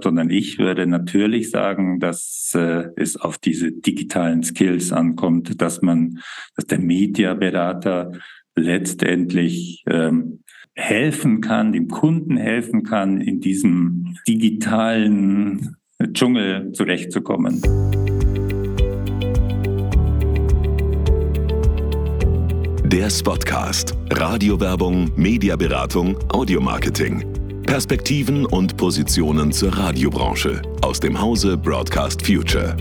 sondern ich würde natürlich sagen, dass äh, es auf diese digitalen Skills ankommt, dass man, dass der Mediaberater letztendlich ähm, helfen kann, dem Kunden helfen kann, in diesem digitalen Dschungel zurechtzukommen. Der Spotcast. Radiowerbung, Mediaberatung, Audiomarketing. Perspektiven und Positionen zur Radiobranche aus dem Hause Broadcast Future.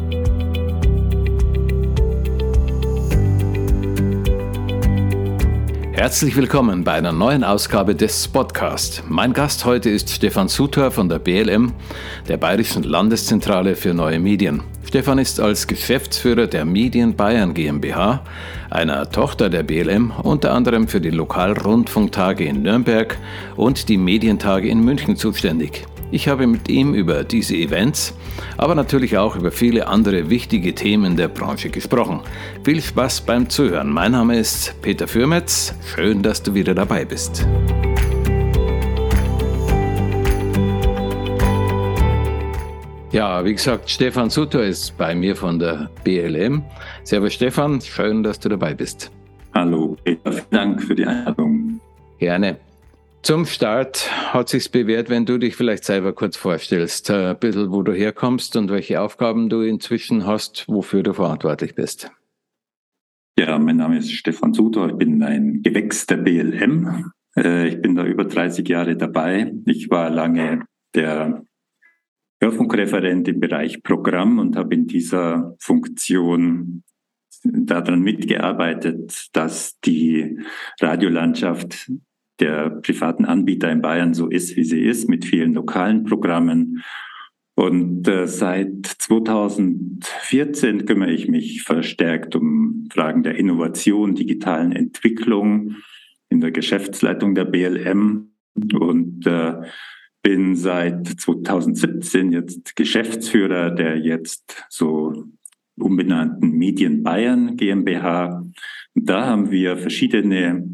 Herzlich willkommen bei einer neuen Ausgabe des Spotcast. Mein Gast heute ist Stefan Sutor von der BLM, der Bayerischen Landeszentrale für neue Medien. Stefan ist als Geschäftsführer der Medien Bayern GmbH, einer Tochter der BLM, unter anderem für die Lokalrundfunktage in Nürnberg und die Medientage in München zuständig. Ich habe mit ihm über diese Events, aber natürlich auch über viele andere wichtige Themen der Branche gesprochen. Viel Spaß beim Zuhören. Mein Name ist Peter Fürmetz. Schön, dass du wieder dabei bist. Ja, wie gesagt, Stefan Sutter ist bei mir von der BLM. Servus Stefan, schön, dass du dabei bist. Hallo Peter, vielen Dank für die Einladung. Gerne. Zum Start hat sich's bewährt, wenn du dich vielleicht selber kurz vorstellst, äh, ein bisschen, wo du herkommst und welche Aufgaben du inzwischen hast, wofür du verantwortlich bist. Ja, mein Name ist Stefan Suter, ich bin ein Gewächs der BLM. Äh, ich bin da über 30 Jahre dabei. Ich war lange der Hörfunkreferent im Bereich Programm und habe in dieser Funktion daran mitgearbeitet, dass die Radiolandschaft der privaten Anbieter in Bayern so ist, wie sie ist, mit vielen lokalen Programmen. Und äh, seit 2014 kümmere ich mich verstärkt um Fragen der Innovation, digitalen Entwicklung in der Geschäftsleitung der BLM und äh, bin seit 2017 jetzt Geschäftsführer der jetzt so umbenannten Medien Bayern GmbH. Und da haben wir verschiedene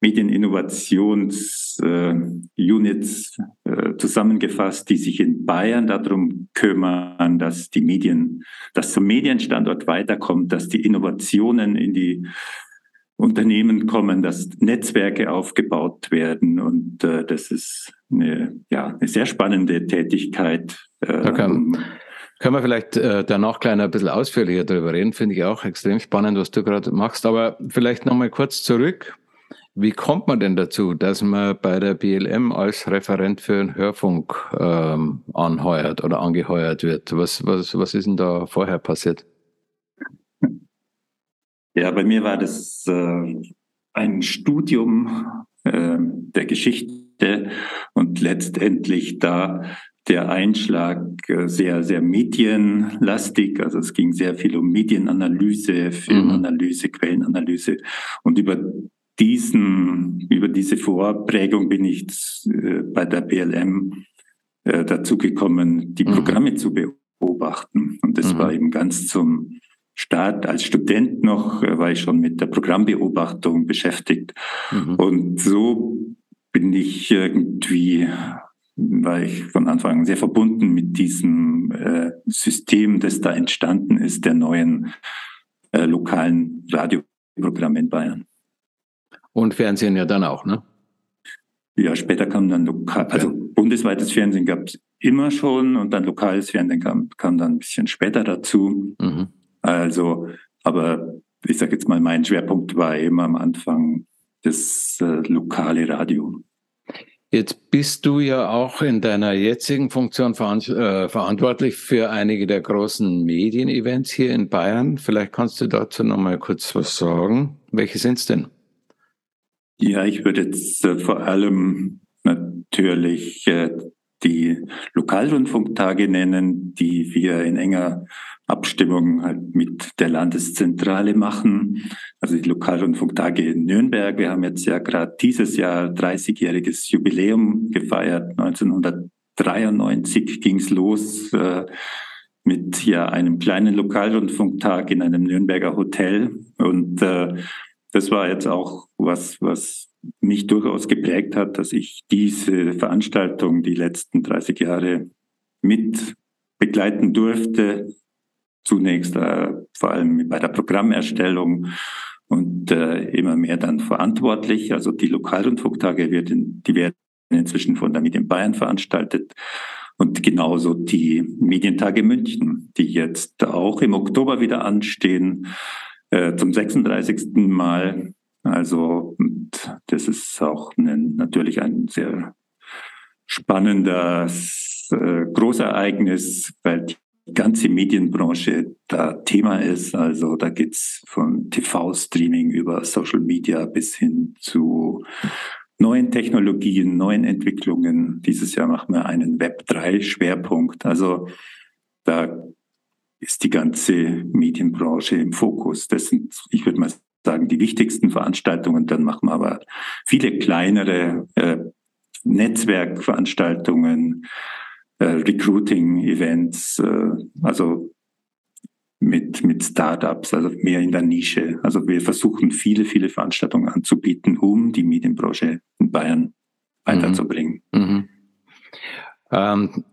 Medieninnovations-Units äh, äh, zusammengefasst, die sich in Bayern darum kümmern, dass die Medien, dass zum Medienstandort weiterkommt, dass die Innovationen in die Unternehmen kommen, dass Netzwerke aufgebaut werden und äh, das ist eine, ja, eine sehr spannende Tätigkeit. Da kann, können wir vielleicht äh, danach gleich ein bisschen ausführlicher darüber reden, finde ich auch extrem spannend, was du gerade machst. Aber vielleicht nochmal kurz zurück. Wie kommt man denn dazu, dass man bei der BLM als Referent für den Hörfunk ähm, anheuert oder angeheuert wird? Was, was, was ist denn da vorher passiert? Ja, bei mir war das äh, ein Studium äh, der Geschichte und letztendlich da der Einschlag äh, sehr, sehr medienlastig. Also es ging sehr viel um Medienanalyse, Filmanalyse, mhm. Quellenanalyse. Und über diesen, über diese Vorprägung bin ich äh, bei der BLM äh, dazu gekommen, die mhm. Programme zu beobachten. Und das mhm. war eben ganz zum Start als Student noch, war ich schon mit der Programmbeobachtung beschäftigt. Mhm. Und so bin ich irgendwie, war ich von Anfang an sehr verbunden mit diesem äh, System, das da entstanden ist, der neuen äh, lokalen Radioprogramme in Bayern. Und Fernsehen ja dann auch, ne? Ja, später kam dann lokal, also bundesweites Fernsehen gab es immer schon und dann lokales Fernsehen kam, kam dann ein bisschen später dazu. Mhm. Also, aber ich sage jetzt mal, mein Schwerpunkt war immer am Anfang das äh, lokale Radio. Jetzt bist du ja auch in deiner jetzigen Funktion äh, verantwortlich für einige der großen Medienevents hier in Bayern. Vielleicht kannst du dazu noch mal kurz was sagen. Welche sind es denn? Ja, ich würde jetzt äh, vor allem natürlich äh, die Lokalrundfunktage nennen, die wir in enger Abstimmung halt mit der Landeszentrale machen. Also die Lokalrundfunktage in Nürnberg. Wir haben jetzt ja gerade dieses Jahr 30-jähriges Jubiläum gefeiert. 1993 ging's los äh, mit ja einem kleinen Lokalrundfunktag in einem Nürnberger Hotel. Und äh, das war jetzt auch was, was mich durchaus geprägt hat, dass ich diese Veranstaltung die letzten 30 Jahre mit begleiten durfte. Zunächst äh, vor allem bei der Programmerstellung und äh, immer mehr dann verantwortlich. Also die Lokalrundfunktage werden, die werden inzwischen von der Medien Bayern veranstaltet. Und genauso die Medientage München, die jetzt auch im Oktober wieder anstehen, äh, zum 36. Mal. Also das ist auch ein, natürlich ein sehr spannendes äh, Großereignis, weil ganze Medienbranche da Thema ist. Also da geht's von TV-Streaming über Social Media bis hin zu neuen Technologien, neuen Entwicklungen. Dieses Jahr machen wir einen Web3-Schwerpunkt. Also da ist die ganze Medienbranche im Fokus. Das sind, ich würde mal sagen, die wichtigsten Veranstaltungen. Dann machen wir aber viele kleinere äh, Netzwerkveranstaltungen, äh, Recruiting-Events, äh, also mit, mit Startups, also mehr in der Nische. Also wir versuchen viele, viele Veranstaltungen anzubieten, um die Medienbranche in Bayern weiterzubringen. Mhm. Mhm. Ähm,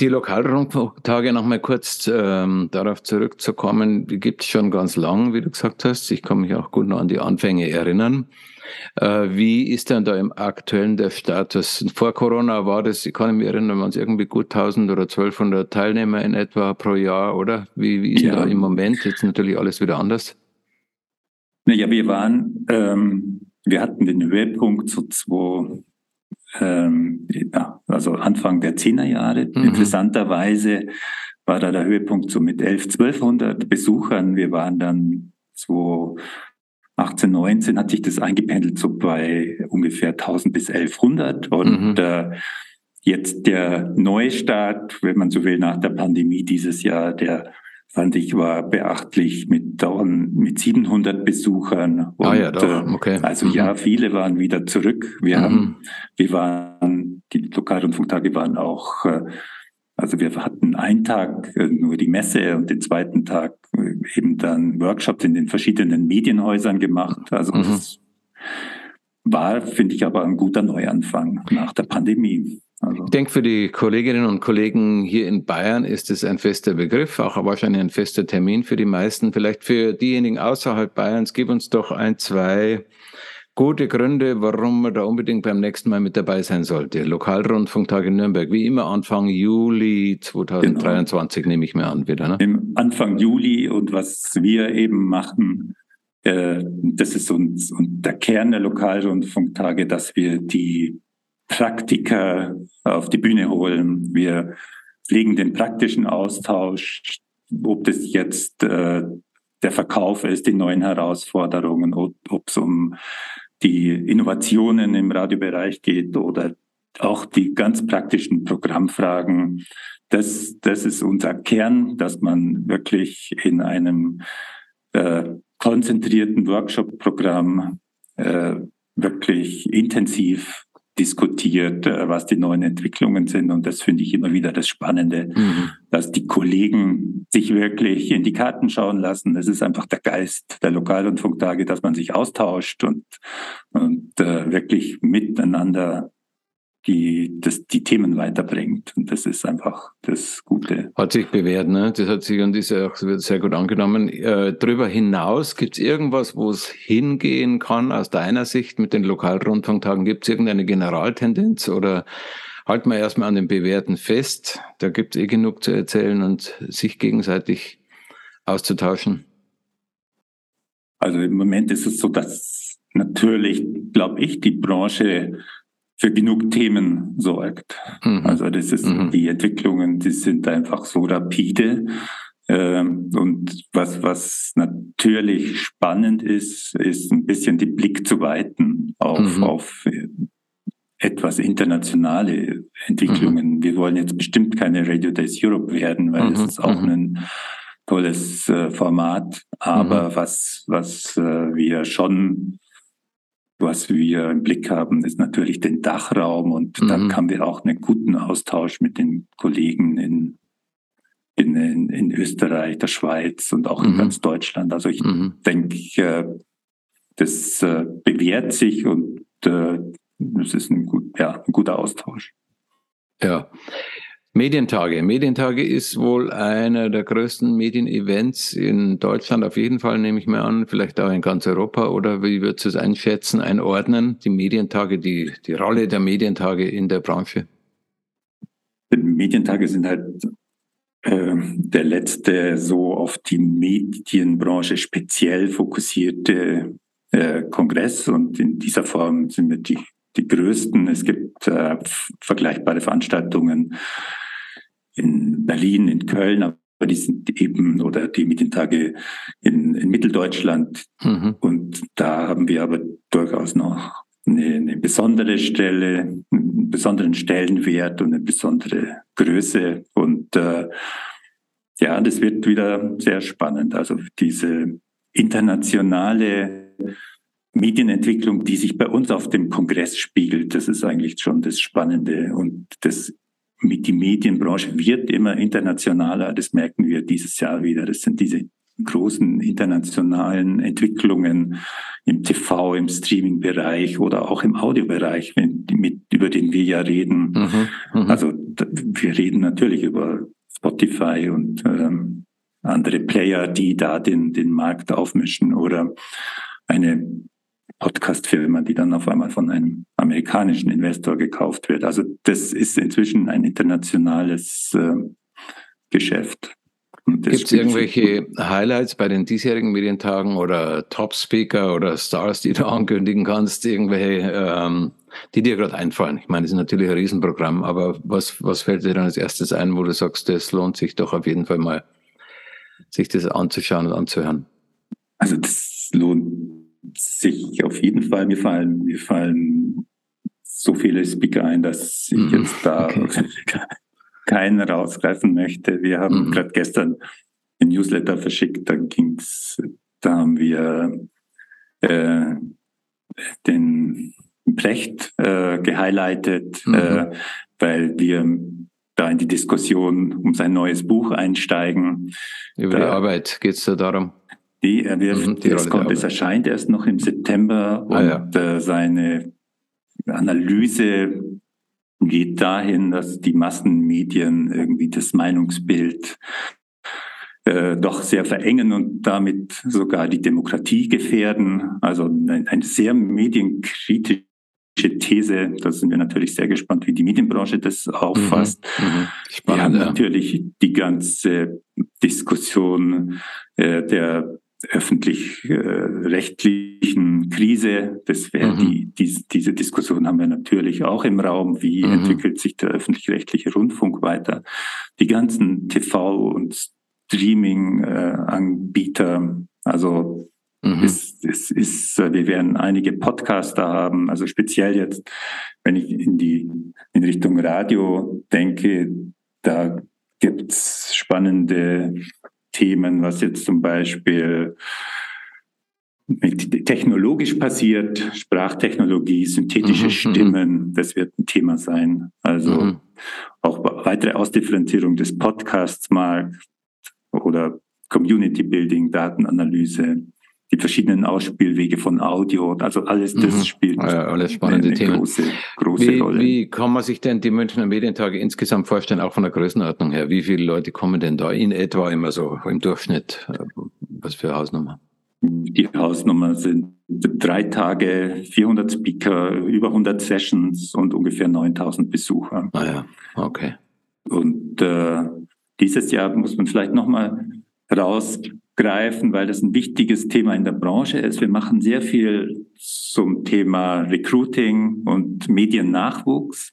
die Lokalrundfunktage nochmal kurz ähm, darauf zurückzukommen, die gibt es schon ganz lang, wie du gesagt hast. Ich kann mich auch gut noch an die Anfänge erinnern. Äh, wie ist denn da im aktuellen der Status? Vor Corona war das, ich kann mich erinnern, waren es irgendwie gut 1000 oder 1200 Teilnehmer in etwa pro Jahr, oder? Wie, wie ist ja. da im Moment? Jetzt natürlich alles wieder anders. Naja, wir waren, ähm, wir hatten den Höhepunkt so zwei, ähm, ja, also Anfang der 10er Jahre. Mhm. Interessanterweise war da der Höhepunkt so mit 11, 1200 Besuchern. Wir waren dann so 18, 19 hat sich das eingependelt so bei ungefähr 1000 bis 1100 und mhm. äh, jetzt der Neustart, wenn man so will, nach der Pandemie dieses Jahr, der fand ich war beachtlich mit mit 700 Besuchern und ah ja, doch. Äh, okay. also mhm. ja, viele waren wieder zurück. Wir mhm. haben, wir waren, die Lokalrundfunktage waren auch äh, also wir hatten einen Tag äh, nur die Messe und den zweiten Tag eben dann Workshops in den verschiedenen Medienhäusern gemacht. Also mhm. das war, finde ich, aber ein guter Neuanfang nach der Pandemie. Also. Ich denke, für die Kolleginnen und Kollegen hier in Bayern ist es ein fester Begriff, auch wahrscheinlich ein fester Termin für die meisten. Vielleicht für diejenigen außerhalb Bayerns, gib uns doch ein, zwei gute Gründe, warum man da unbedingt beim nächsten Mal mit dabei sein sollte. Lokalrundfunktag in Nürnberg, wie immer Anfang Juli 2023 genau. nehme ich mir an wieder. Ne? Im Anfang Juli und was wir eben machen, äh, das ist uns und der Kern der Lokalrundfunktage, dass wir die Praktiker auf die Bühne holen. Wir pflegen den praktischen Austausch, ob das jetzt äh, der Verkauf ist, die neuen Herausforderungen, ob es um die Innovationen im Radiobereich geht oder auch die ganz praktischen Programmfragen. Das, das ist unser Kern, dass man wirklich in einem äh, konzentrierten Workshop-Programm äh, wirklich intensiv diskutiert, äh, was die neuen Entwicklungen sind. Und das finde ich immer wieder das Spannende, mhm. dass die Kollegen sich wirklich in die Karten schauen lassen. Es ist einfach der Geist der Lokalrundfunktage, dass man sich austauscht und, und äh, wirklich miteinander die, das, die Themen weiterbringt. Und das ist einfach das Gute. Hat sich bewährt, ne? Das hat sich und ist auch sehr gut angenommen. Äh, darüber hinaus, gibt es irgendwas, wo es hingehen kann aus deiner Sicht mit den Lokalrundfunktagen? Gibt es irgendeine Generaltendenz oder halten wir erstmal an den Bewährten fest? Da gibt es eh genug zu erzählen und sich gegenseitig auszutauschen. Also im Moment ist es so, dass natürlich, glaube ich, die Branche für genug Themen sorgt. Mhm. Also das ist mhm. die Entwicklungen, die sind einfach so rapide. Ähm, und was, was natürlich spannend ist, ist ein bisschen die Blick zu weiten auf, mhm. auf etwas internationale Entwicklungen. Mhm. Wir wollen jetzt bestimmt keine Radio Days Europe werden, weil es mhm. ist auch mhm. ein tolles äh, Format. Aber was, was äh, wir schon was wir im Blick haben, ist natürlich den Dachraum und mhm. dann haben wir auch einen guten Austausch mit den Kollegen in, in, in, Österreich, der Schweiz und auch mhm. in ganz Deutschland. Also ich mhm. denke, das äh, bewährt sich und äh, es ist ein, gut, ja, ein guter Austausch. Ja. Medientage. Medientage ist wohl einer der größten Medienevents in Deutschland, auf jeden Fall nehme ich mal an, vielleicht auch in ganz Europa. Oder wie würdest du es einschätzen, einordnen, die Medientage, die, die Rolle der Medientage in der Branche? Die Medientage sind halt äh, der letzte so auf die Medienbranche speziell fokussierte äh, Kongress und in dieser Form sind wir die die größten. Es gibt äh, vergleichbare Veranstaltungen in Berlin, in Köln, aber die sind eben, oder die Medientage in, in Mitteldeutschland. Mhm. Und da haben wir aber durchaus noch eine, eine besondere Stelle, einen besonderen Stellenwert und eine besondere Größe. Und äh, ja, das wird wieder sehr spannend. Also diese internationale Medienentwicklung, die sich bei uns auf dem Kongress spiegelt, das ist eigentlich schon das Spannende. Und das mit die Medienbranche wird immer internationaler. Das merken wir dieses Jahr wieder. Das sind diese großen internationalen Entwicklungen im TV, im Streaming-Bereich oder auch im Audiobereich, mit, über den wir ja reden. Mhm, mhm. also wir reden natürlich über Spotify und ähm, andere Player, die da den, den Markt aufmischen oder eine Podcast-Firma, die dann auf einmal von einem amerikanischen Investor gekauft wird. Also das ist inzwischen ein internationales äh, Geschäft. Gibt es irgendwelche Highlights bei den diesjährigen Medientagen oder Top-Speaker oder Stars, die du ankündigen kannst, irgendwelche, ähm, die dir gerade einfallen? Ich meine, das ist natürlich ein Riesenprogramm, aber was, was fällt dir dann als erstes ein, wo du sagst, das lohnt sich doch auf jeden Fall mal, sich das anzuschauen und anzuhören? Also das lohnt sich auf jeden Fall, mir fallen, mir fallen so viele Speaker ein, dass ich mhm. jetzt da okay. keinen rausgreifen möchte. Wir haben mhm. gerade gestern ein Newsletter verschickt, da ging's, da haben wir äh, den Brecht äh, gehighlightet, mhm. äh, weil wir da in die Diskussion um sein neues Buch einsteigen. Über da, die Arbeit geht es da darum. Die er wird, mhm, die es, kommt, es erscheint erst noch im September ah, und ja. äh, seine Analyse geht dahin, dass die Massenmedien irgendwie das Meinungsbild äh, doch sehr verengen und damit sogar die Demokratie gefährden. Also eine sehr medienkritische These. Da sind wir natürlich sehr gespannt, wie die Medienbranche das aufasst. Mhm, mhm. Spannend, wir haben ja. natürlich die ganze Diskussion äh, der öffentlich-rechtlichen äh, Krise. Das wäre mhm. die, die, diese Diskussion haben wir natürlich auch im Raum. Wie mhm. entwickelt sich der öffentlich-rechtliche Rundfunk weiter? Die ganzen TV- und Streaming-Anbieter, also mhm. es, es ist, wir werden einige Podcaster haben, also speziell jetzt, wenn ich in die in Richtung Radio denke, da gibt's spannende Themen, was jetzt zum Beispiel technologisch passiert, Sprachtechnologie, synthetische mhm, mhm, Stimmen, das wird ein Thema sein. Also mhm. auch weitere Ausdifferenzierung des Podcasts mal oder Community Building, Datenanalyse, die verschiedenen Ausspielwege von Audio, also alles das mhm. spielt ja, alles spannende eine, eine Themen. große, große wie, Rolle. Wie kann man sich denn die Münchner Medientage insgesamt vorstellen, auch von der Größenordnung her? Wie viele Leute kommen denn da in etwa immer so im Durchschnitt? Was für Hausnummer? Die Hausnummer sind drei Tage, 400 Speaker, über 100 Sessions und ungefähr 9000 Besucher. Ah ja, okay. Und äh, dieses Jahr muss man vielleicht nochmal raus greifen, weil das ein wichtiges Thema in der Branche ist. Wir machen sehr viel zum Thema Recruiting und Mediennachwuchs.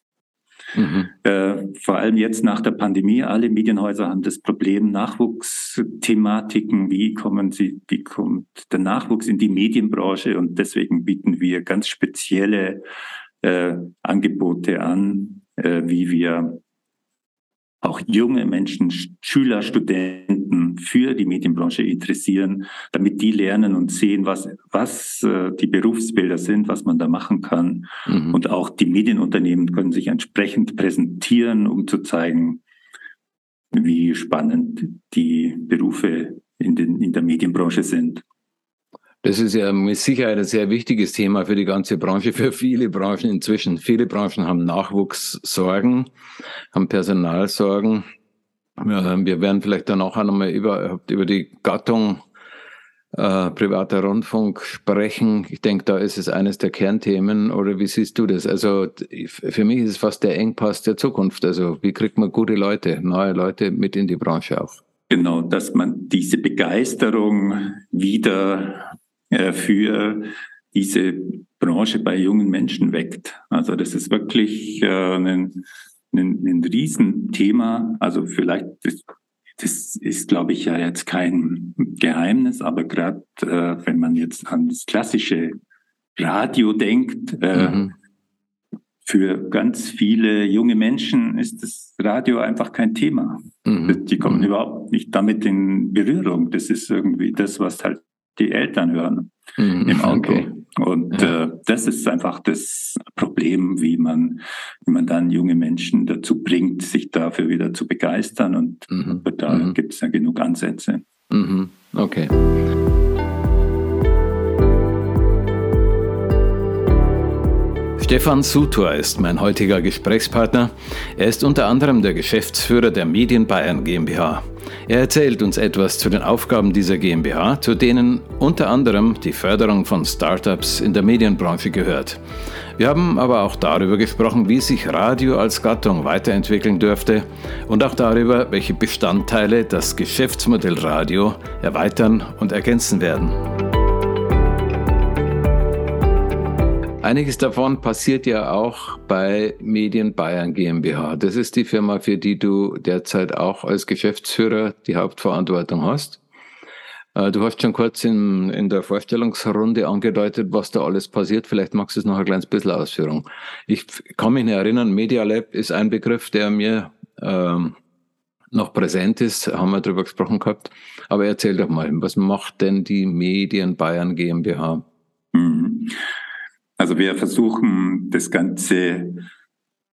Mhm. Äh, vor allem jetzt nach der Pandemie, alle Medienhäuser haben das Problem Nachwuchsthematiken. Wie kommen sie, wie kommt der Nachwuchs in die Medienbranche? Und deswegen bieten wir ganz spezielle äh, Angebote an, äh, wie wir auch junge Menschen, Schüler, Studenten für die Medienbranche interessieren, damit die lernen und sehen, was, was äh, die Berufsbilder sind, was man da machen kann. Mhm. Und auch die Medienunternehmen können sich entsprechend präsentieren, um zu zeigen, wie spannend die Berufe in, den, in der Medienbranche sind. Das ist ja mit Sicherheit ein sehr wichtiges Thema für die ganze Branche, für viele Branchen inzwischen. Viele Branchen haben Nachwuchssorgen, haben Personalsorgen. Wir werden vielleicht dann auch einmal über, über die Gattung äh, privater Rundfunk sprechen. Ich denke, da ist es eines der Kernthemen. Oder wie siehst du das? Also für mich ist es fast der Engpass der Zukunft. Also wie kriegt man gute Leute, neue Leute mit in die Branche auf? Genau, dass man diese Begeisterung wieder für diese Branche bei jungen Menschen weckt. Also das ist wirklich äh, ein, ein, ein Riesenthema. Also vielleicht, das, das ist, glaube ich, ja jetzt kein Geheimnis, aber gerade äh, wenn man jetzt an das klassische Radio denkt, äh, mhm. für ganz viele junge Menschen ist das Radio einfach kein Thema. Mhm. Die kommen mhm. überhaupt nicht damit in Berührung. Das ist irgendwie das, was halt die Eltern hören mhm, im Auto. Okay. Und ja. äh, das ist einfach das Problem, wie man, wie man dann junge Menschen dazu bringt, sich dafür wieder zu begeistern. Und mhm. da mhm. gibt es ja genug Ansätze. Mhm. Okay. Stefan Sutor ist mein heutiger Gesprächspartner. Er ist unter anderem der Geschäftsführer der Medien Bayern GmbH. Er erzählt uns etwas zu den Aufgaben dieser GmbH, zu denen unter anderem die Förderung von Startups in der Medienbranche gehört. Wir haben aber auch darüber gesprochen, wie sich Radio als Gattung weiterentwickeln dürfte und auch darüber, welche Bestandteile das Geschäftsmodell Radio erweitern und ergänzen werden. Einiges davon passiert ja auch bei Medien Bayern GmbH. Das ist die Firma, für die du derzeit auch als Geschäftsführer die Hauptverantwortung hast. Äh, du hast schon kurz in, in der Vorstellungsrunde angedeutet, was da alles passiert. Vielleicht magst du es noch ein kleines bisschen Ausführung. Ich kann mich nicht erinnern, Media Lab ist ein Begriff, der mir ähm, noch präsent ist, haben wir darüber gesprochen gehabt. Aber erzähl doch mal, was macht denn die Medien Bayern GmbH? Mhm. Also wir versuchen das ganze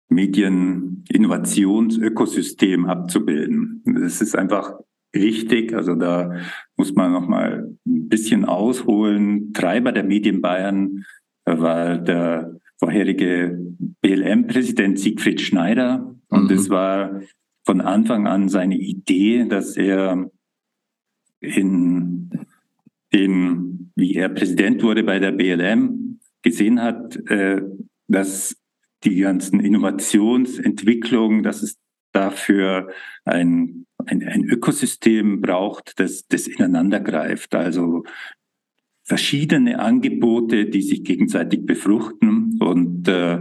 Medieninnovationsökosystem abzubilden. Das ist einfach wichtig. Also da muss man noch mal ein bisschen ausholen. Treiber der Medien Bayern war der vorherige BLM-Präsident Siegfried Schneider. Und es mhm. war von Anfang an seine Idee, dass er in den, wie er Präsident wurde bei der BLM, gesehen hat, äh, dass die ganzen Innovationsentwicklungen, dass es dafür ein, ein, ein Ökosystem braucht, das, das ineinander greift. Also verschiedene Angebote, die sich gegenseitig befruchten. Und äh,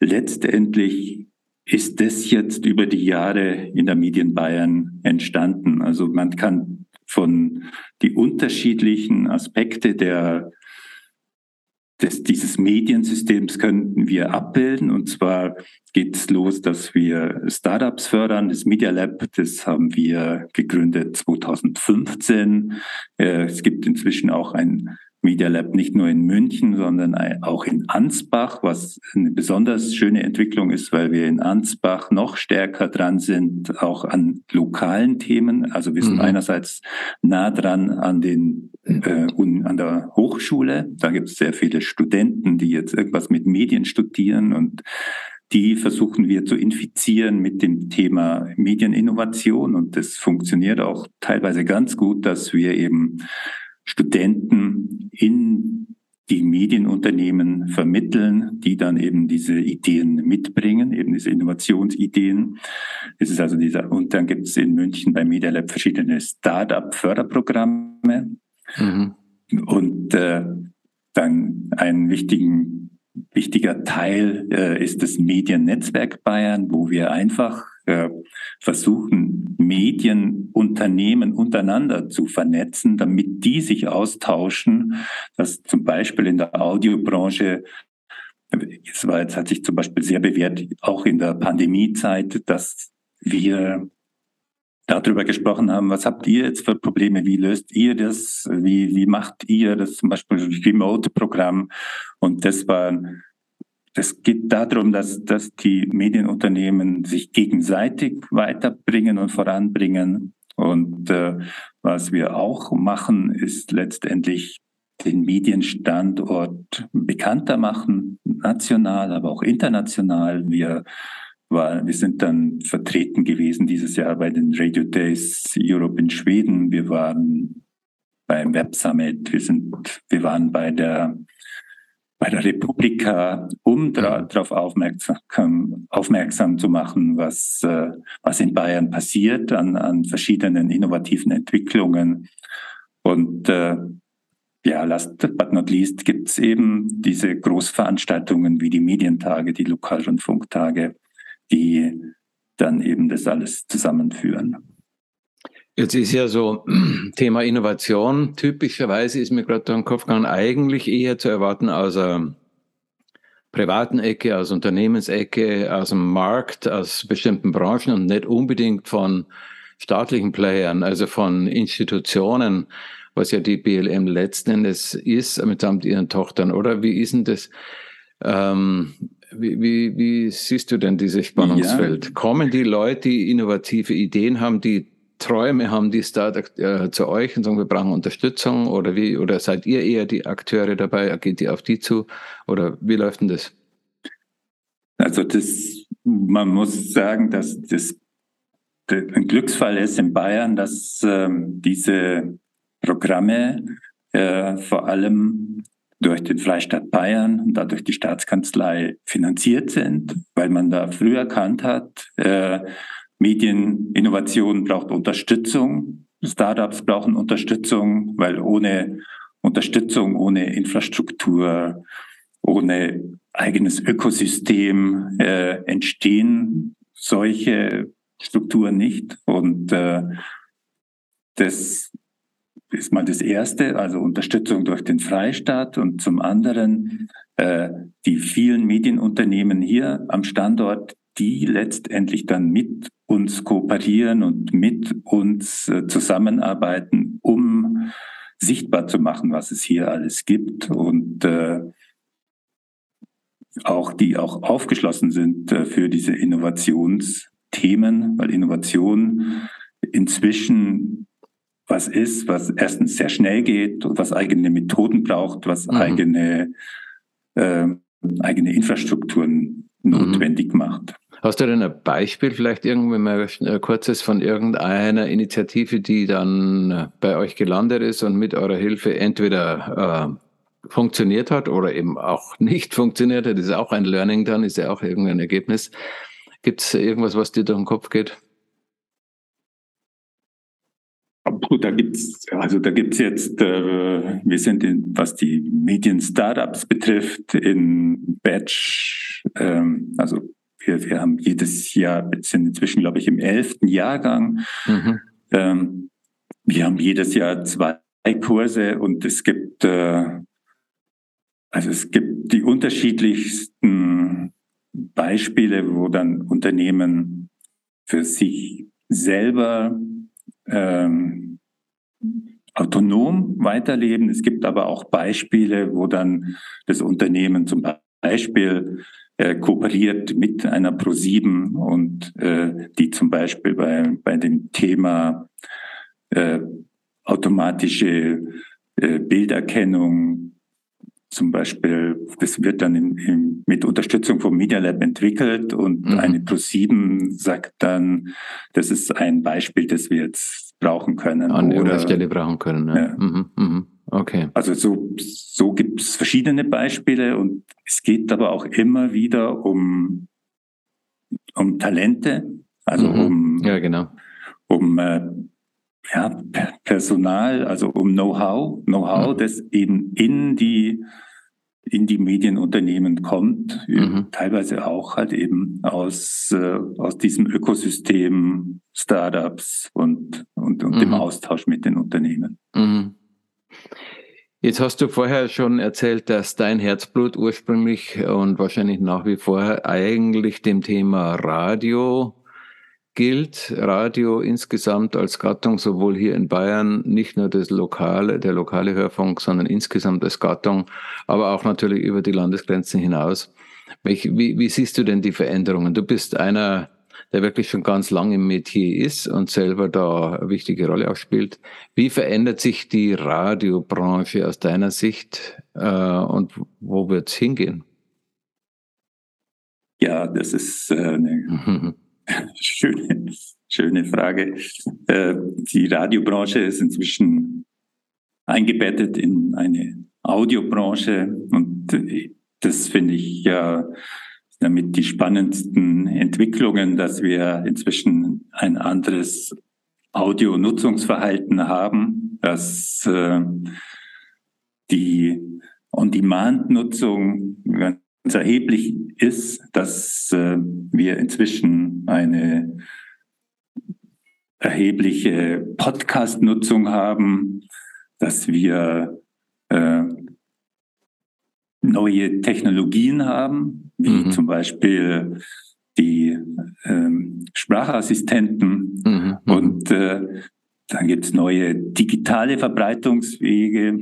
letztendlich ist das jetzt über die Jahre in der Medien Bayern entstanden. Also man kann von die unterschiedlichen Aspekte der des, dieses Mediensystems könnten wir abbilden. Und zwar geht es los, dass wir Startups fördern. Das Media Lab, das haben wir gegründet 2015. Äh, es gibt inzwischen auch ein Media Lab nicht nur in München, sondern auch in Ansbach, was eine besonders schöne Entwicklung ist, weil wir in Ansbach noch stärker dran sind, auch an lokalen Themen. Also wir sind mhm. einerseits nah dran an den äh, an der Hochschule. Da gibt es sehr viele Studenten, die jetzt irgendwas mit Medien studieren und die versuchen wir zu infizieren mit dem Thema Medieninnovation. Und das funktioniert auch teilweise ganz gut, dass wir eben Studenten in die Medienunternehmen vermitteln, die dann eben diese Ideen mitbringen, eben diese Innovationsideen. Es ist also dieser, und dann gibt es in München bei Media Lab verschiedene Start-up-Förderprogramme. Mhm. Und äh, dann einen wichtigen, wichtiger Teil äh, ist das Mediennetzwerk Bayern, wo wir einfach äh, versuchen, Medienunternehmen untereinander zu vernetzen, damit die sich austauschen, dass zum Beispiel in der Audiobranche es war jetzt hat sich zum Beispiel sehr bewährt, auch in der Pandemiezeit, dass wir darüber gesprochen haben, was habt ihr jetzt für Probleme, wie löst ihr das, wie, wie macht ihr das zum Beispiel Remote-Programm? Und das war es geht darum, dass, dass die Medienunternehmen sich gegenseitig weiterbringen und voranbringen. Und äh, was wir auch machen, ist letztendlich den Medienstandort bekannter machen, national, aber auch international. Wir, war, wir sind dann vertreten gewesen dieses Jahr bei den Radio Days Europe in Schweden. Wir waren beim Web Summit. Wir sind, wir waren bei der bei der Republika, um darauf aufmerksam, aufmerksam zu machen, was, äh, was in Bayern passiert an, an verschiedenen innovativen Entwicklungen. Und äh, ja, last but not least gibt es eben diese Großveranstaltungen wie die Medientage, die Lokalrundfunktage, die dann eben das alles zusammenführen. Jetzt ist ja so Thema Innovation. Typischerweise ist mir gerade durch den Kopf gegangen, eigentlich eher zu erwarten aus einer privaten Ecke, aus Unternehmensecke, aus dem Markt, aus bestimmten Branchen und nicht unbedingt von staatlichen Playern, also von Institutionen was ja die BLM letzten Endes ist, mitsamt ihren Tochtern, oder? Wie ist denn das? Ähm, wie, wie, wie siehst du denn dieses Spannungsfeld? Ja. Kommen die Leute, die innovative Ideen haben, die Träume haben, die Startup äh, zu euch und sagen, wir brauchen Unterstützung oder wie, oder seid ihr eher die Akteure dabei? Geht ihr auf die zu? Oder wie läuft denn das? Also das, man muss sagen, dass das ein Glücksfall ist in Bayern, dass ähm, diese Programme äh, vor allem durch den Freistaat Bayern und dadurch die Staatskanzlei finanziert sind, weil man da früh erkannt hat, äh, Medieninnovation braucht Unterstützung, Startups brauchen Unterstützung, weil ohne Unterstützung, ohne Infrastruktur, ohne eigenes Ökosystem äh, entstehen solche Strukturen nicht. Und äh, das ist mal das Erste, also Unterstützung durch den Freistaat und zum anderen äh, die vielen Medienunternehmen hier am Standort, die letztendlich dann mit uns kooperieren und mit uns äh, zusammenarbeiten, um sichtbar zu machen, was es hier alles gibt und äh, auch die auch aufgeschlossen sind äh, für diese Innovationsthemen, weil Innovation inzwischen was ist, was erstens sehr schnell geht und was eigene Methoden braucht, was mhm. eigene, äh, eigene Infrastrukturen notwendig mhm. macht. Hast du denn ein Beispiel, vielleicht irgendwie mal ein kurzes von irgendeiner Initiative, die dann bei euch gelandet ist und mit eurer Hilfe entweder äh, funktioniert hat oder eben auch nicht funktioniert hat? Das ist auch ein Learning dann, ist ja auch irgendein Ergebnis. Gibt es irgendwas, was dir durch den Kopf geht? da gibt's also jetzt, äh, wir sind in, was die Medien-Startups betrifft, in Batch, ähm, also wir, wir haben jedes Jahr, wir sind inzwischen, glaube ich, im elften Jahrgang. Mhm. Ähm, wir haben jedes Jahr zwei Kurse und es gibt, äh, also es gibt die unterschiedlichsten Beispiele, wo dann Unternehmen für sich selber ähm, autonom weiterleben. Es gibt aber auch Beispiele, wo dann das Unternehmen zum Beispiel äh, kooperiert mit einer Pro7 und äh, die zum Beispiel bei, bei dem Thema äh, automatische äh, Bilderkennung zum Beispiel, das wird dann in, in, mit Unterstützung vom Media Lab entwickelt und mhm. eine Pro7 sagt dann, das ist ein Beispiel, das wir jetzt brauchen können. An ihrer Stelle brauchen können. Ja. ja. Mhm, mhm. Okay. Also so, so gibt es verschiedene Beispiele und es geht aber auch immer wieder um, um Talente, also mhm. um, ja, genau. um äh, ja, Personal, also um Know-how, Know-how, mhm. das eben in die in die Medienunternehmen kommt, mhm. teilweise auch halt eben aus, äh, aus diesem Ökosystem Startups und, und, und mhm. dem Austausch mit den Unternehmen. Mhm. Jetzt hast du vorher schon erzählt, dass dein Herzblut ursprünglich und wahrscheinlich nach wie vor eigentlich dem Thema Radio gilt Radio insgesamt als Gattung, sowohl hier in Bayern, nicht nur das lokale, der lokale Hörfunk, sondern insgesamt als Gattung, aber auch natürlich über die Landesgrenzen hinaus. Wie, wie, siehst du denn die Veränderungen? Du bist einer der wirklich schon ganz lange im Metier ist und selber da eine wichtige Rolle auch spielt. Wie verändert sich die Radiobranche aus deiner Sicht äh, und wo wird es hingehen? Ja, das ist äh, eine schöne, schöne Frage. Äh, die Radiobranche ist inzwischen eingebettet in eine Audiobranche und das finde ich ja damit die spannendsten Entwicklungen, dass wir inzwischen ein anderes Audio-Nutzungsverhalten haben, dass äh, die On-Demand-Nutzung ganz erheblich ist, dass äh, wir inzwischen eine erhebliche Podcast-Nutzung haben, dass wir äh, neue Technologien haben, wie mhm. zum Beispiel die ähm, Sprachassistenten mhm. mhm. und äh, dann gibt es neue digitale Verbreitungswege,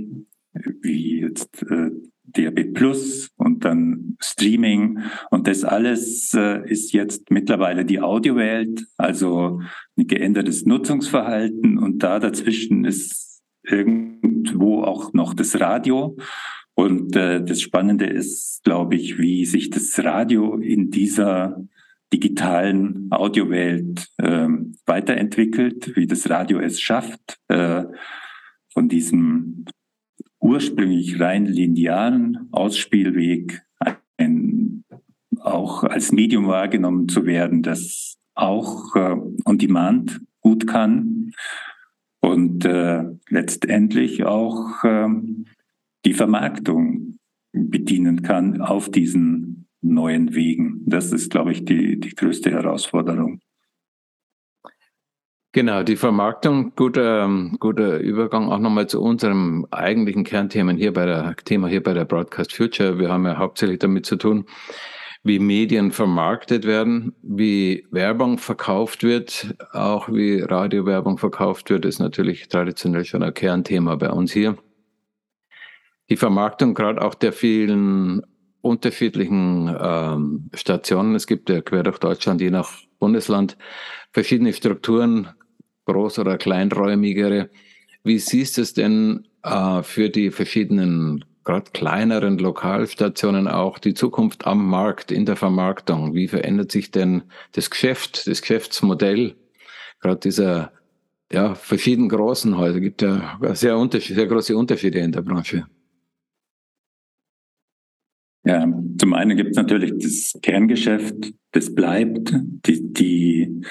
wie jetzt äh, DAB Plus und dann Streaming. Und das alles äh, ist jetzt mittlerweile die Audiowelt, also ein geändertes Nutzungsverhalten. Und da dazwischen ist irgendwo auch noch das Radio. Und äh, das Spannende ist, glaube ich, wie sich das Radio in dieser digitalen Audiowelt äh, weiterentwickelt, wie das Radio es schafft, äh, von diesem ursprünglich rein linearen Ausspielweg ein, auch als Medium wahrgenommen zu werden, das auch äh, on demand gut kann und äh, letztendlich auch äh, die Vermarktung bedienen kann auf diesen neuen Wegen. Das ist, glaube ich, die, die größte Herausforderung. Genau, die Vermarktung, guter, guter Übergang auch nochmal zu unserem eigentlichen Kernthemen hier bei der Thema hier bei der Broadcast Future. Wir haben ja hauptsächlich damit zu tun, wie Medien vermarktet werden, wie Werbung verkauft wird, auch wie Radiowerbung verkauft wird, ist natürlich traditionell schon ein Kernthema bei uns hier. Die Vermarktung gerade auch der vielen unterschiedlichen ähm, Stationen. Es gibt ja quer durch Deutschland, je nach Bundesland, verschiedene Strukturen, groß- oder kleinräumigere. Wie siehst du es denn äh, für die verschiedenen, gerade kleineren Lokalstationen auch, die Zukunft am Markt, in der Vermarktung? Wie verändert sich denn das Geschäft, das Geschäftsmodell? Gerade dieser ja, verschiedenen großen Häuser gibt ja sehr, sehr große Unterschiede in der Branche. Ja, zum einen gibt es natürlich das Kerngeschäft, das bleibt, die, die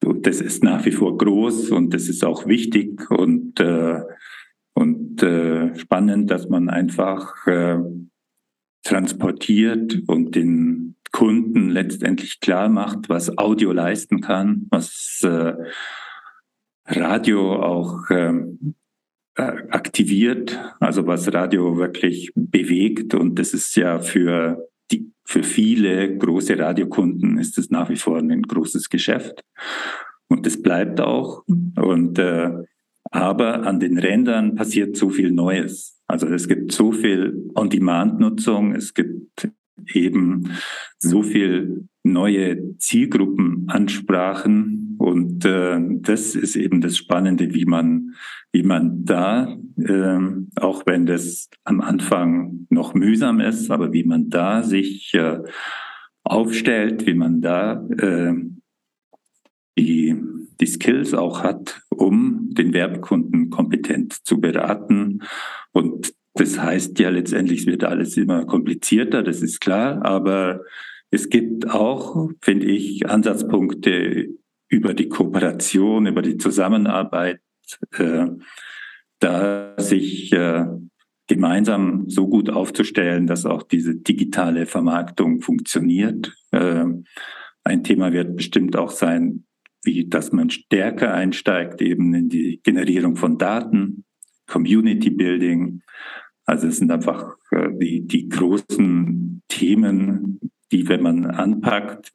das ist nach wie vor groß und das ist auch wichtig und, äh, und äh, spannend, dass man einfach äh, transportiert und den Kunden letztendlich klar macht, was Audio leisten kann, was äh, Radio auch äh, aktiviert, also was Radio wirklich bewegt. Und das ist ja für die, für viele große Radiokunden ist es nach wie vor ein großes Geschäft. Und das bleibt auch. Und, äh, aber an den Rändern passiert so viel Neues. Also es gibt so viel On-Demand-Nutzung, es gibt eben so viel neue Zielgruppenansprachen und äh, das ist eben das Spannende, wie man wie man da, äh, auch wenn das am Anfang noch mühsam ist, aber wie man da sich äh, aufstellt, wie man da äh, die, die Skills auch hat, um den Werbekunden kompetent zu beraten. Und das heißt ja letztendlich, wird alles immer komplizierter, das ist klar, aber es gibt auch, finde ich, Ansatzpunkte über die Kooperation, über die Zusammenarbeit, äh, da sich äh, gemeinsam so gut aufzustellen, dass auch diese digitale Vermarktung funktioniert. Äh, ein Thema wird bestimmt auch sein, wie dass man stärker einsteigt eben in die Generierung von Daten, Community Building. Also es sind einfach äh, die, die großen Themen, die, wenn man anpackt,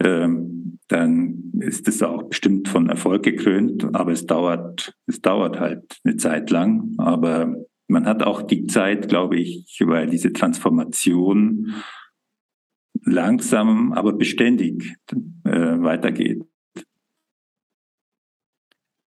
ähm, dann ist es auch bestimmt von Erfolg gekrönt. Aber es dauert, es dauert halt eine Zeit lang. Aber man hat auch die Zeit, glaube ich, weil diese Transformation langsam, aber beständig äh, weitergeht.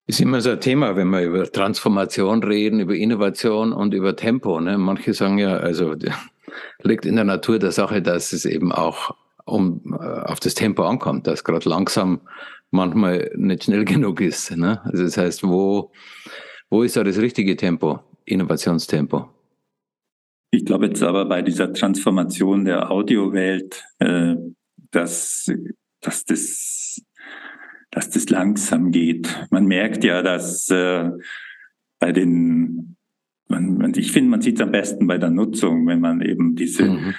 Ist immer so ein Thema, wenn wir über Transformation reden, über Innovation und über Tempo. Ne? Manche sagen ja, also liegt in der Natur der Sache, dass es eben auch um, äh, auf das Tempo ankommt, dass gerade langsam manchmal nicht schnell genug ist. Ne? Also das heißt, wo, wo ist da das richtige Tempo, Innovationstempo? Ich glaube jetzt aber bei dieser Transformation der Audiowelt, äh, dass, dass das dass das langsam geht. Man merkt ja, dass äh, bei den, man, ich finde, man sieht es am besten bei der Nutzung, wenn man eben diese, mhm.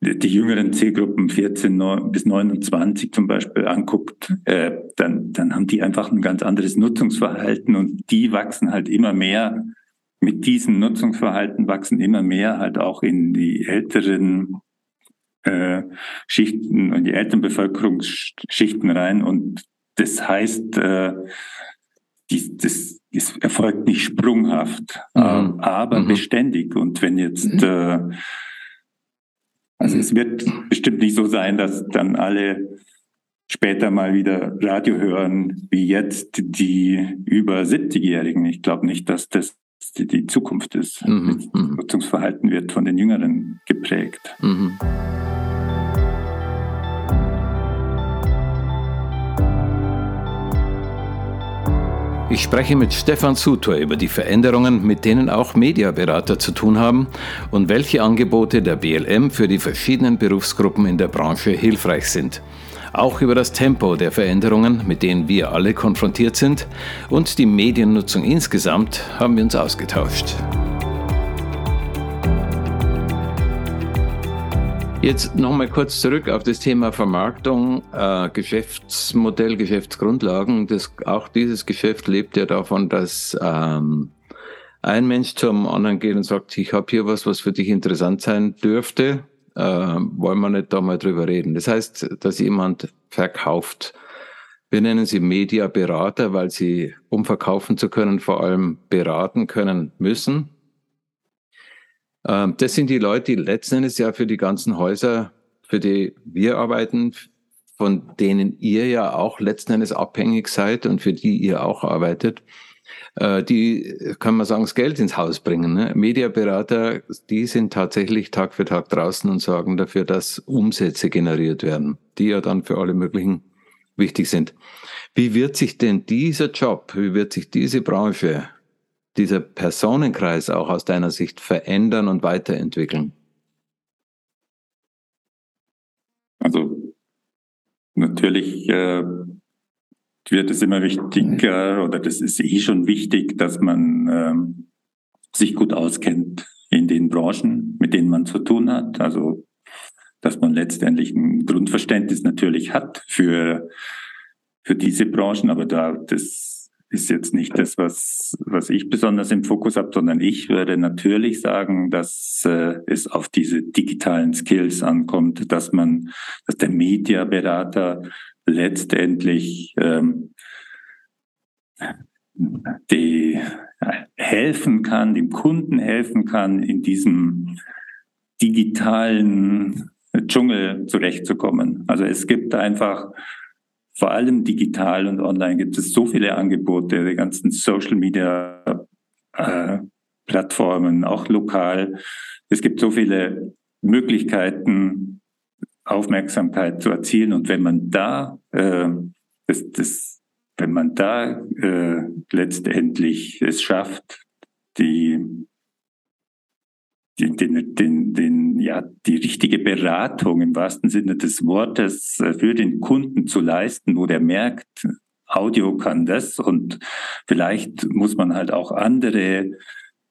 die, die, jüngeren Zielgruppen 14 bis 29 zum Beispiel anguckt, äh, dann, dann haben die einfach ein ganz anderes Nutzungsverhalten und die wachsen halt immer mehr. Mit diesem Nutzungsverhalten wachsen immer mehr halt auch in die älteren äh, Schichten und die Elternbevölkerungsschichten rein und das heißt, äh, die, das, das erfolgt nicht sprunghaft, mhm. Ähm, aber mhm. beständig. Und wenn jetzt, mhm. äh, also es wird bestimmt nicht so sein, dass dann alle später mal wieder Radio hören, wie jetzt die über 70-Jährigen. Ich glaube nicht, dass das die, die Zukunft ist. Mhm. Das mhm. Nutzungsverhalten wird von den Jüngeren geprägt. Mhm. Ich spreche mit Stefan Sutor über die Veränderungen, mit denen auch Mediaberater zu tun haben und welche Angebote der BLM für die verschiedenen Berufsgruppen in der Branche hilfreich sind. Auch über das Tempo der Veränderungen, mit denen wir alle konfrontiert sind und die Mediennutzung insgesamt haben wir uns ausgetauscht. Jetzt nochmal kurz zurück auf das Thema Vermarktung, äh, Geschäftsmodell, Geschäftsgrundlagen. Das, auch dieses Geschäft lebt ja davon, dass ähm, ein Mensch zum anderen geht und sagt, ich habe hier was, was für dich interessant sein dürfte. Äh, wollen wir nicht da mal drüber reden. Das heißt, dass jemand verkauft. Wir nennen sie Mediaberater, weil sie, um verkaufen zu können, vor allem beraten können müssen. Ähm, das sind die Leute, die letzten Endes ja für die ganzen Häuser, für die wir arbeiten, von denen ihr ja auch letzten Endes abhängig seid und für die ihr auch arbeitet, äh, die, kann man sagen, das Geld ins Haus bringen. Ne? Mediaberater, die sind tatsächlich Tag für Tag draußen und sorgen dafür, dass Umsätze generiert werden, die ja dann für alle möglichen wichtig sind. Wie wird sich denn dieser Job, wie wird sich diese Branche dieser Personenkreis auch aus deiner Sicht verändern und weiterentwickeln? Also natürlich äh, wird es immer wichtiger oder das ist eh schon wichtig, dass man äh, sich gut auskennt in den Branchen, mit denen man zu tun hat. Also dass man letztendlich ein Grundverständnis natürlich hat für, für diese Branchen, aber da das ist jetzt nicht das, was, was ich besonders im Fokus habe, sondern ich würde natürlich sagen, dass äh, es auf diese digitalen Skills ankommt, dass man, dass der Mediaberater letztendlich ähm, die ja, helfen kann, dem Kunden helfen kann, in diesem digitalen Dschungel zurechtzukommen. Also es gibt einfach vor allem digital und online gibt es so viele Angebote, die ganzen Social Media äh, Plattformen, auch lokal. Es gibt so viele Möglichkeiten, Aufmerksamkeit zu erzielen. Und wenn man da, äh, das, das, wenn man da äh, letztendlich es schafft, die den, den, den, den, ja, die richtige Beratung im wahrsten Sinne des Wortes äh, für den Kunden zu leisten, wo der merkt, Audio kann das und vielleicht muss man halt auch andere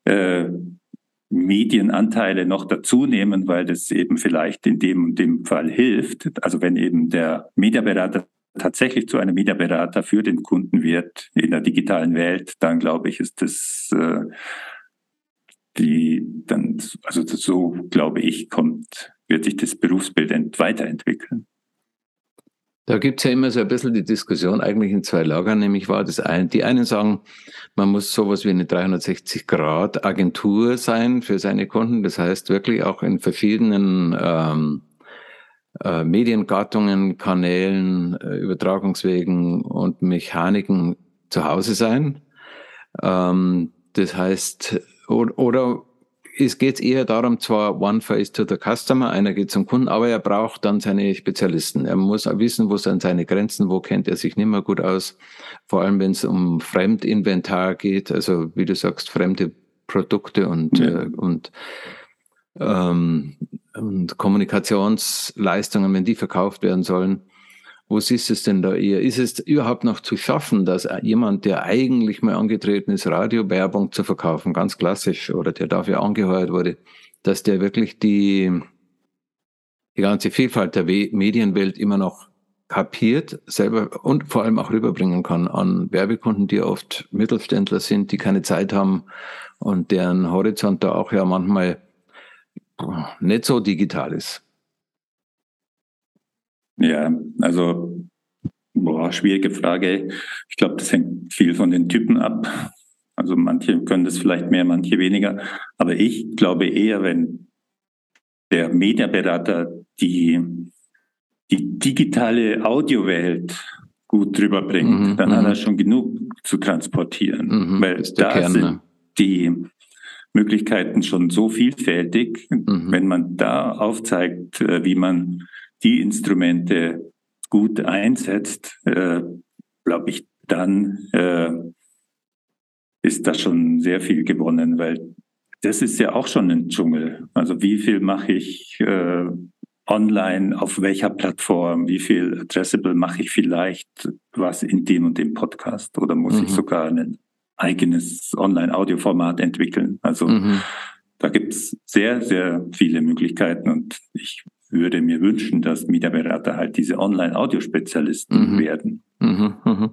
äh, Medienanteile noch dazu nehmen, weil das eben vielleicht in dem und dem Fall hilft. Also wenn eben der Mediaberater tatsächlich zu einem Mediaberater für den Kunden wird in der digitalen Welt, dann glaube ich, ist das äh, die dann, also so glaube ich, kommt, wird sich das Berufsbild weiterentwickeln. Da gibt es ja immer so ein bisschen die Diskussion eigentlich in zwei Lagern, nämlich war das ein, die einen sagen, man muss sowas wie eine 360-Grad-Agentur sein für seine Kunden, das heißt wirklich auch in verschiedenen ähm, äh, Mediengattungen, Kanälen, äh, Übertragungswegen und Mechaniken zu Hause sein. Ähm, das heißt, oder, oder es geht eher darum, zwar one face to the customer, einer geht zum Kunden, aber er braucht dann seine Spezialisten. Er muss wissen, wo sind seine Grenzen, wo kennt er sich nicht mehr gut aus. Vor allem, wenn es um Fremdinventar geht, also wie du sagst, fremde Produkte und, ja. äh, und, ähm, und Kommunikationsleistungen, wenn die verkauft werden sollen. Wo siehst du es denn da eher? Ist es überhaupt noch zu schaffen, dass jemand, der eigentlich mal angetreten ist, Radiowerbung zu verkaufen, ganz klassisch, oder der dafür angeheuert wurde, dass der wirklich die, die ganze Vielfalt der Medienwelt immer noch kapiert, selber und vor allem auch rüberbringen kann an Werbekunden, die oft Mittelständler sind, die keine Zeit haben und deren Horizont da auch ja manchmal nicht so digital ist. Ja, also boah, schwierige Frage. Ich glaube, das hängt viel von den Typen ab. Also manche können das vielleicht mehr, manche weniger. Aber ich glaube eher, wenn der Mediaberater die, die digitale Audiowelt gut drüber bringt, mhm, dann hat er mhm. schon genug zu transportieren. Mhm, weil da sind ne? die Möglichkeiten schon so vielfältig. Mhm. Wenn man da aufzeigt, äh, wie man die Instrumente gut einsetzt, äh, glaube ich, dann äh, ist da schon sehr viel gewonnen, weil das ist ja auch schon ein Dschungel. Also wie viel mache ich äh, online, auf welcher Plattform, wie viel addressable mache ich vielleicht was in dem und dem Podcast oder muss mhm. ich sogar ein eigenes Online-Audio-Format entwickeln? Also mhm. da gibt es sehr, sehr viele Möglichkeiten und ich würde mir wünschen, dass Mediaberater halt diese Online-Audiospezialisten mhm. werden. Mhm, mhm.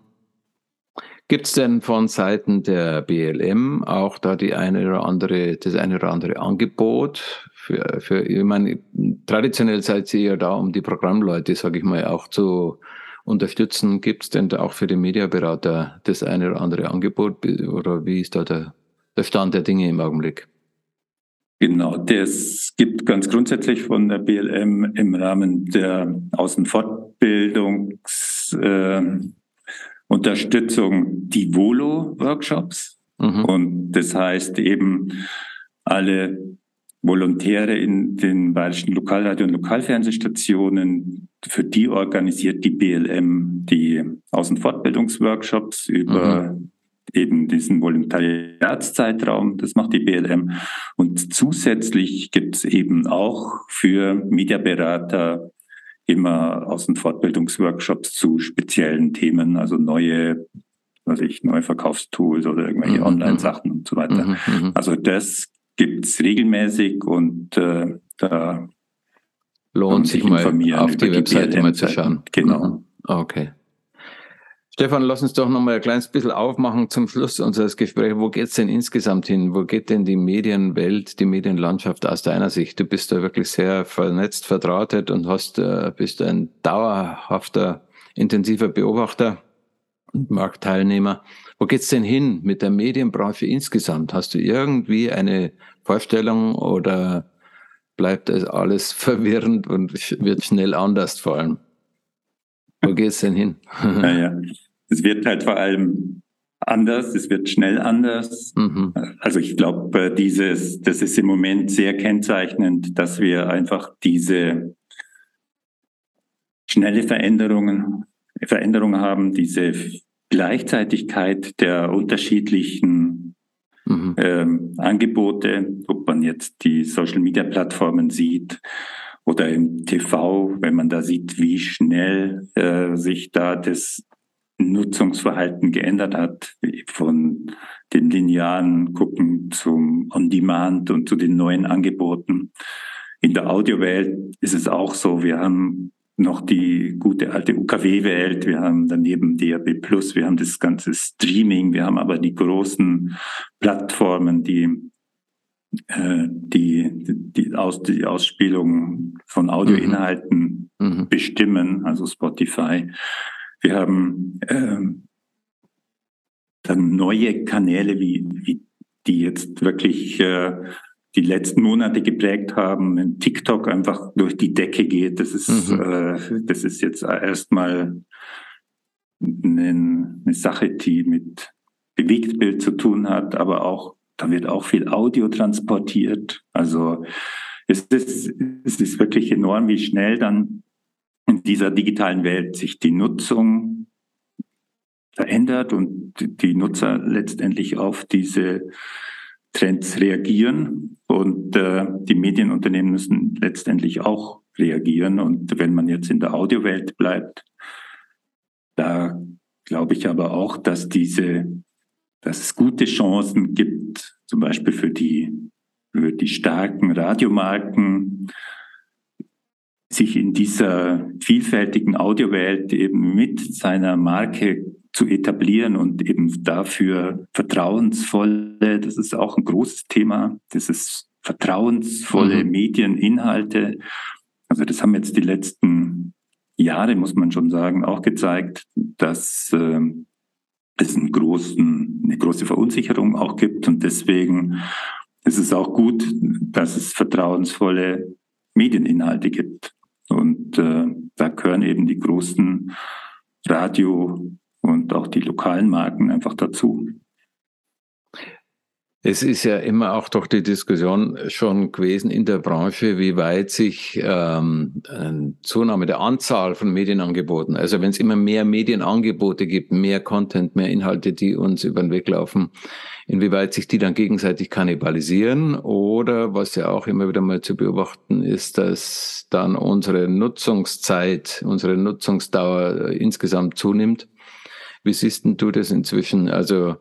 Gibt es denn von Seiten der BLM auch da die eine oder andere, das eine oder andere Angebot für, für ich meine, traditionell seid ihr ja da, um die Programmleute, sage ich mal, auch zu unterstützen. Gibt es denn da auch für die Mediaberater das eine oder andere Angebot oder wie ist da der, der Stand der Dinge im Augenblick? Genau, das gibt ganz grundsätzlich von der BLM im Rahmen der Außenfortbildungsunterstützung äh, die Volo-Workshops. Mhm. Und das heißt eben, alle Volontäre in den bayerischen Lokalradio- und Lokalfernsehstationen, für die organisiert die BLM die Außenfortbildungsworkshops über mhm eben diesen Volontariatszeitraum, das macht die BLM. Und zusätzlich gibt es eben auch für Mediaberater immer Außenfortbildungsworkshops zu speziellen Themen, also neue, was ich, neue Verkaufstools oder irgendwelche mhm. Online-Sachen und so weiter. Mhm, mhm. Also das gibt's regelmäßig und äh, da lohnt sich mal auf die, die Webseite mal zu schauen. Genau. Mhm. Okay. Stefan, lass uns doch noch mal ein kleines bisschen aufmachen zum Schluss unseres Gesprächs. Wo geht's denn insgesamt hin? Wo geht denn die Medienwelt, die Medienlandschaft aus deiner Sicht? Du bist da wirklich sehr vernetzt, verdrahtet und hast, äh, bist ein dauerhafter, intensiver Beobachter und Marktteilnehmer. Wo geht's denn hin mit der Medienbranche insgesamt? Hast du irgendwie eine Vorstellung oder bleibt es alles verwirrend und wird schnell anders vor allem? Wo geht's denn hin? Naja, es wird halt vor allem anders, es wird schnell anders. Mhm. Also ich glaube, dieses, das ist im Moment sehr kennzeichnend, dass wir einfach diese schnelle Veränderungen, Veränderungen haben, diese Gleichzeitigkeit der unterschiedlichen mhm. ähm, Angebote, ob man jetzt die Social-Media-Plattformen sieht oder im TV, wenn man da sieht, wie schnell äh, sich da das Nutzungsverhalten geändert hat, von den linearen Gucken zum On-Demand und zu den neuen Angeboten. In der Audiowelt ist es auch so, wir haben noch die gute alte UKW-Welt, wir haben daneben DAB Plus, wir haben das ganze Streaming, wir haben aber die großen Plattformen, die äh, die, die, Aus, die Ausspielung von Audioinhalten mhm. mhm. bestimmen, also Spotify. Wir haben ähm, dann neue Kanäle, wie, wie die jetzt wirklich äh, die letzten Monate geprägt haben, wenn TikTok einfach durch die Decke geht. Das ist, mhm. äh, das ist jetzt erstmal eine, eine Sache, die mit Bewegtbild zu tun hat, aber auch, da wird auch viel Audio transportiert. Also es ist, es ist wirklich enorm, wie schnell dann in dieser digitalen Welt sich die Nutzung verändert und die Nutzer letztendlich auf diese Trends reagieren und äh, die Medienunternehmen müssen letztendlich auch reagieren. Und wenn man jetzt in der Audiowelt bleibt, da glaube ich aber auch, dass diese, dass es gute Chancen gibt, zum Beispiel für die, für die starken Radiomarken, sich in dieser vielfältigen Audiowelt eben mit seiner Marke zu etablieren und eben dafür vertrauensvolle, das ist auch ein großes Thema, das ist vertrauensvolle mhm. Medieninhalte. Also das haben jetzt die letzten Jahre, muss man schon sagen, auch gezeigt, dass äh, es einen großen, eine große Verunsicherung auch gibt. Und deswegen ist es auch gut, dass es vertrauensvolle Medieninhalte gibt. Und äh, da gehören eben die großen Radio- und auch die lokalen Marken einfach dazu. Es ist ja immer auch doch die Diskussion schon gewesen in der Branche, wie weit sich ähm, eine Zunahme der Anzahl von Medienangeboten, also wenn es immer mehr Medienangebote gibt, mehr Content, mehr Inhalte, die uns über den Weg laufen, inwieweit sich die dann gegenseitig kannibalisieren oder was ja auch immer wieder mal zu beobachten ist, dass dann unsere Nutzungszeit, unsere Nutzungsdauer insgesamt zunimmt. Wie siehst denn du das inzwischen? Also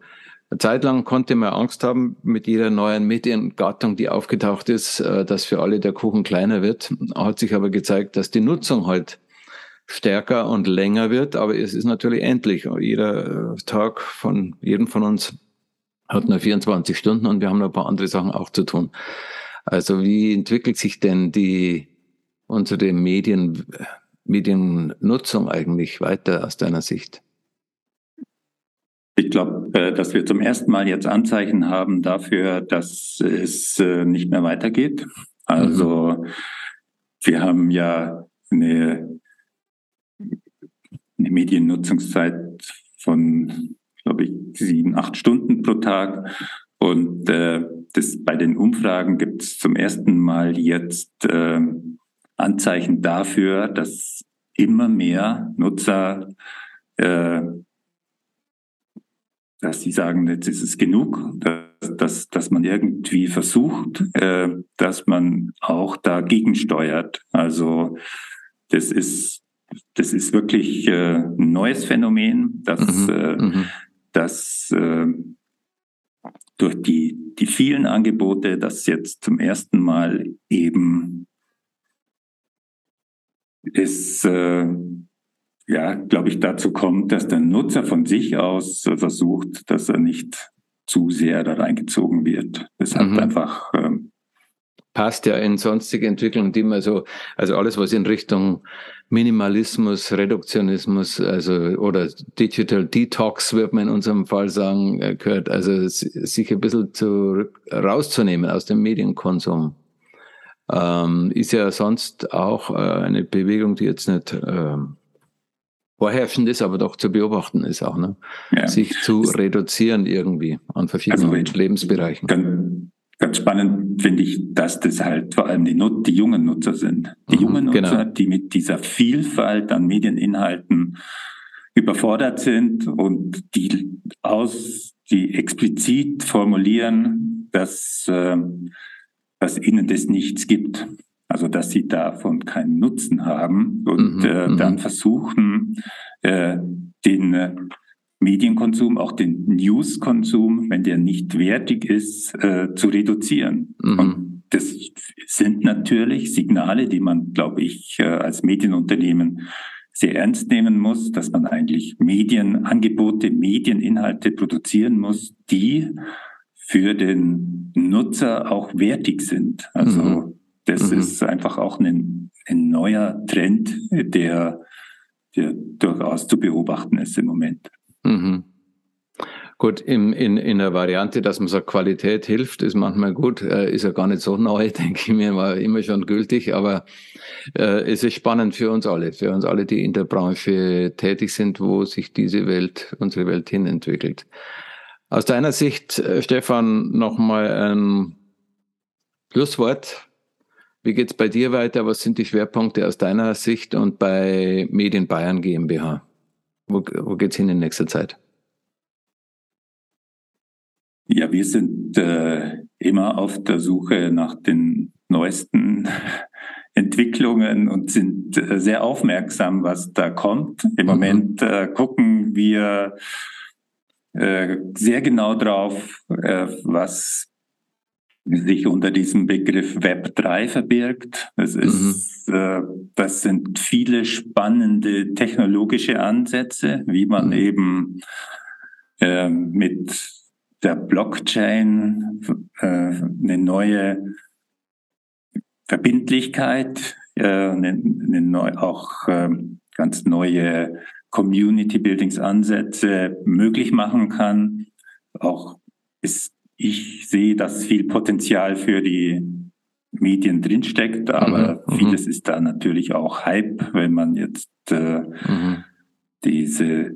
eine Zeit lang konnte man Angst haben mit jeder neuen Mediengattung, die aufgetaucht ist, äh, dass für alle der Kuchen kleiner wird. Hat sich aber gezeigt, dass die Nutzung halt stärker und länger wird, aber es ist natürlich endlich. Jeder äh, Tag von jedem von uns hat nur 24 Stunden und wir haben noch ein paar andere Sachen auch zu tun. Also wie entwickelt sich denn die unsere Medien, Mediennutzung eigentlich weiter aus deiner Sicht? Ich glaube, dass wir zum ersten Mal jetzt Anzeichen haben dafür, dass es äh, nicht mehr weitergeht. Also mhm. wir haben ja eine, eine Mediennutzungszeit von, glaube ich, sieben, acht Stunden pro Tag. Und äh, das, bei den Umfragen gibt es zum ersten Mal jetzt äh, Anzeichen dafür, dass immer mehr Nutzer äh, dass sie sagen, jetzt ist es genug, dass, dass, dass man irgendwie versucht, äh, dass man auch dagegen steuert. Also das ist, das ist wirklich äh, ein neues Phänomen, dass, mhm. äh, mhm. dass äh, durch die, die vielen Angebote, dass jetzt zum ersten Mal eben ist äh, ja, glaube ich, dazu kommt, dass der Nutzer von sich aus versucht, dass er nicht zu sehr da reingezogen wird. Das hat mhm. einfach ähm, passt ja in sonstige Entwicklungen, die man so, also alles, was in Richtung Minimalismus, Reduktionismus, also oder Digital Detox, wird man in unserem Fall sagen, äh, gehört, also sich ein bisschen zu, rauszunehmen aus dem Medienkonsum. Ähm, ist ja sonst auch äh, eine Bewegung, die jetzt nicht ähm, vorherrschend ist, aber doch zu beobachten ist auch, ne? Ja. sich zu reduzieren irgendwie an verschiedenen also, Lebensbereichen. Ganz, ganz spannend finde ich, dass das halt vor allem die, Nut die jungen Nutzer sind. Die mhm, jungen Nutzer, genau. die mit dieser Vielfalt an Medieninhalten überfordert sind und die aus, die explizit formulieren, dass, äh, dass ihnen das nichts gibt. Also dass sie davon keinen Nutzen haben und mhm, äh, mhm. dann versuchen, äh, den äh, Medienkonsum, auch den Newskonsum, wenn der nicht wertig ist, äh, zu reduzieren. Mhm. Und das sind natürlich Signale, die man, glaube ich, äh, als Medienunternehmen sehr ernst nehmen muss, dass man eigentlich Medienangebote, Medieninhalte produzieren muss, die für den Nutzer auch wertig sind. Also mhm. Das mhm. ist einfach auch ein, ein neuer Trend, der, der durchaus zu beobachten ist im Moment. Mhm. Gut, in, in, in der Variante, dass man sagt, Qualität hilft, ist manchmal gut, äh, ist ja gar nicht so neu, denke ich mir, war immer schon gültig, aber äh, es ist spannend für uns alle, für uns alle, die in der Branche tätig sind, wo sich diese Welt, unsere Welt hin entwickelt. Aus deiner Sicht, äh, Stefan, nochmal ein Schlusswort. Wie geht's bei dir weiter? Was sind die Schwerpunkte aus deiner Sicht und bei Medien Bayern GmbH? Wo, wo geht's hin in nächster Zeit? Ja, wir sind äh, immer auf der Suche nach den neuesten Entwicklungen und sind äh, sehr aufmerksam, was da kommt. Im mhm. Moment äh, gucken wir äh, sehr genau drauf, äh, was sich unter diesem Begriff Web 3 verbirgt. Das, ist, mhm. äh, das sind viele spannende technologische Ansätze, wie man mhm. eben äh, mit der Blockchain äh, eine neue Verbindlichkeit, äh, eine, eine neu, auch äh, ganz neue Community Buildings Ansätze möglich machen kann. Auch ist, ich sehe, dass viel Potenzial für die Medien drinsteckt, aber mhm, mhm. vieles ist da natürlich auch Hype, wenn man jetzt äh, mhm. diese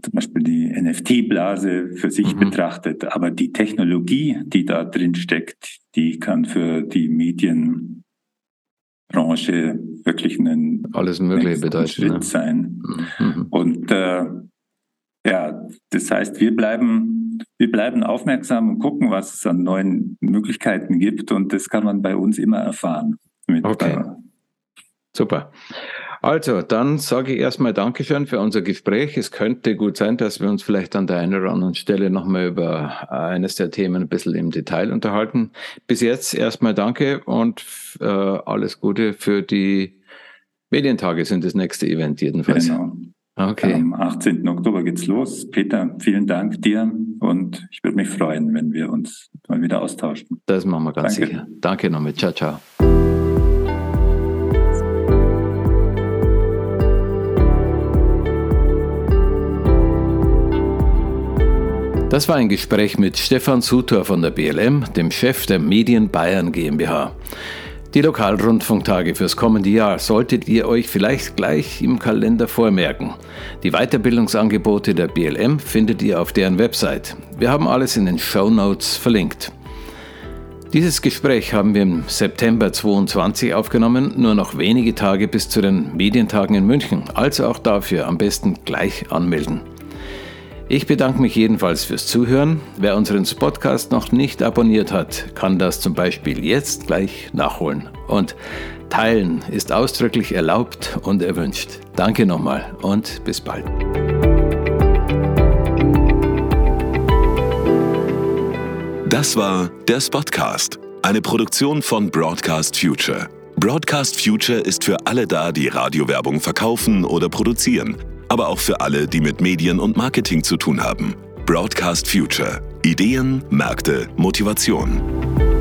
zum Beispiel die NFT-Blase für sich mhm. betrachtet. Aber die Technologie, die da drin steckt, die kann für die Medienbranche wirklich einen alles Mögliche bedeuten, Schritt ne? sein. Mhm. Und äh, ja, das heißt, wir bleiben, wir bleiben aufmerksam und gucken, was es an neuen Möglichkeiten gibt. Und das kann man bei uns immer erfahren. okay. Äh, Super. Also, dann sage ich erstmal Dankeschön für unser Gespräch. Es könnte gut sein, dass wir uns vielleicht an der einen oder anderen Stelle nochmal über eines der Themen ein bisschen im Detail unterhalten. Bis jetzt erstmal danke und äh, alles Gute für die Medientage sind das nächste Event jedenfalls. Genau. Okay. Am 18. Oktober geht's los. Peter, vielen Dank dir und ich würde mich freuen, wenn wir uns mal wieder austauschen. Das machen wir ganz Danke. sicher. Danke nochmal. Ciao, ciao. Das war ein Gespräch mit Stefan Sutor von der BLM, dem Chef der Medien Bayern GmbH. Die Lokalrundfunktage fürs kommende Jahr solltet ihr euch vielleicht gleich im Kalender vormerken. Die Weiterbildungsangebote der BLM findet ihr auf deren Website. Wir haben alles in den Show Notes verlinkt. Dieses Gespräch haben wir im September 22 aufgenommen, nur noch wenige Tage bis zu den Medientagen in München, also auch dafür am besten gleich anmelden. Ich bedanke mich jedenfalls fürs Zuhören. Wer unseren Podcast noch nicht abonniert hat, kann das zum Beispiel jetzt gleich nachholen. Und teilen ist ausdrücklich erlaubt und erwünscht. Danke nochmal und bis bald. Das war der Spotcast, eine Produktion von Broadcast Future. Broadcast Future ist für alle da, die Radiowerbung verkaufen oder produzieren aber auch für alle, die mit Medien und Marketing zu tun haben. Broadcast Future. Ideen, Märkte, Motivation.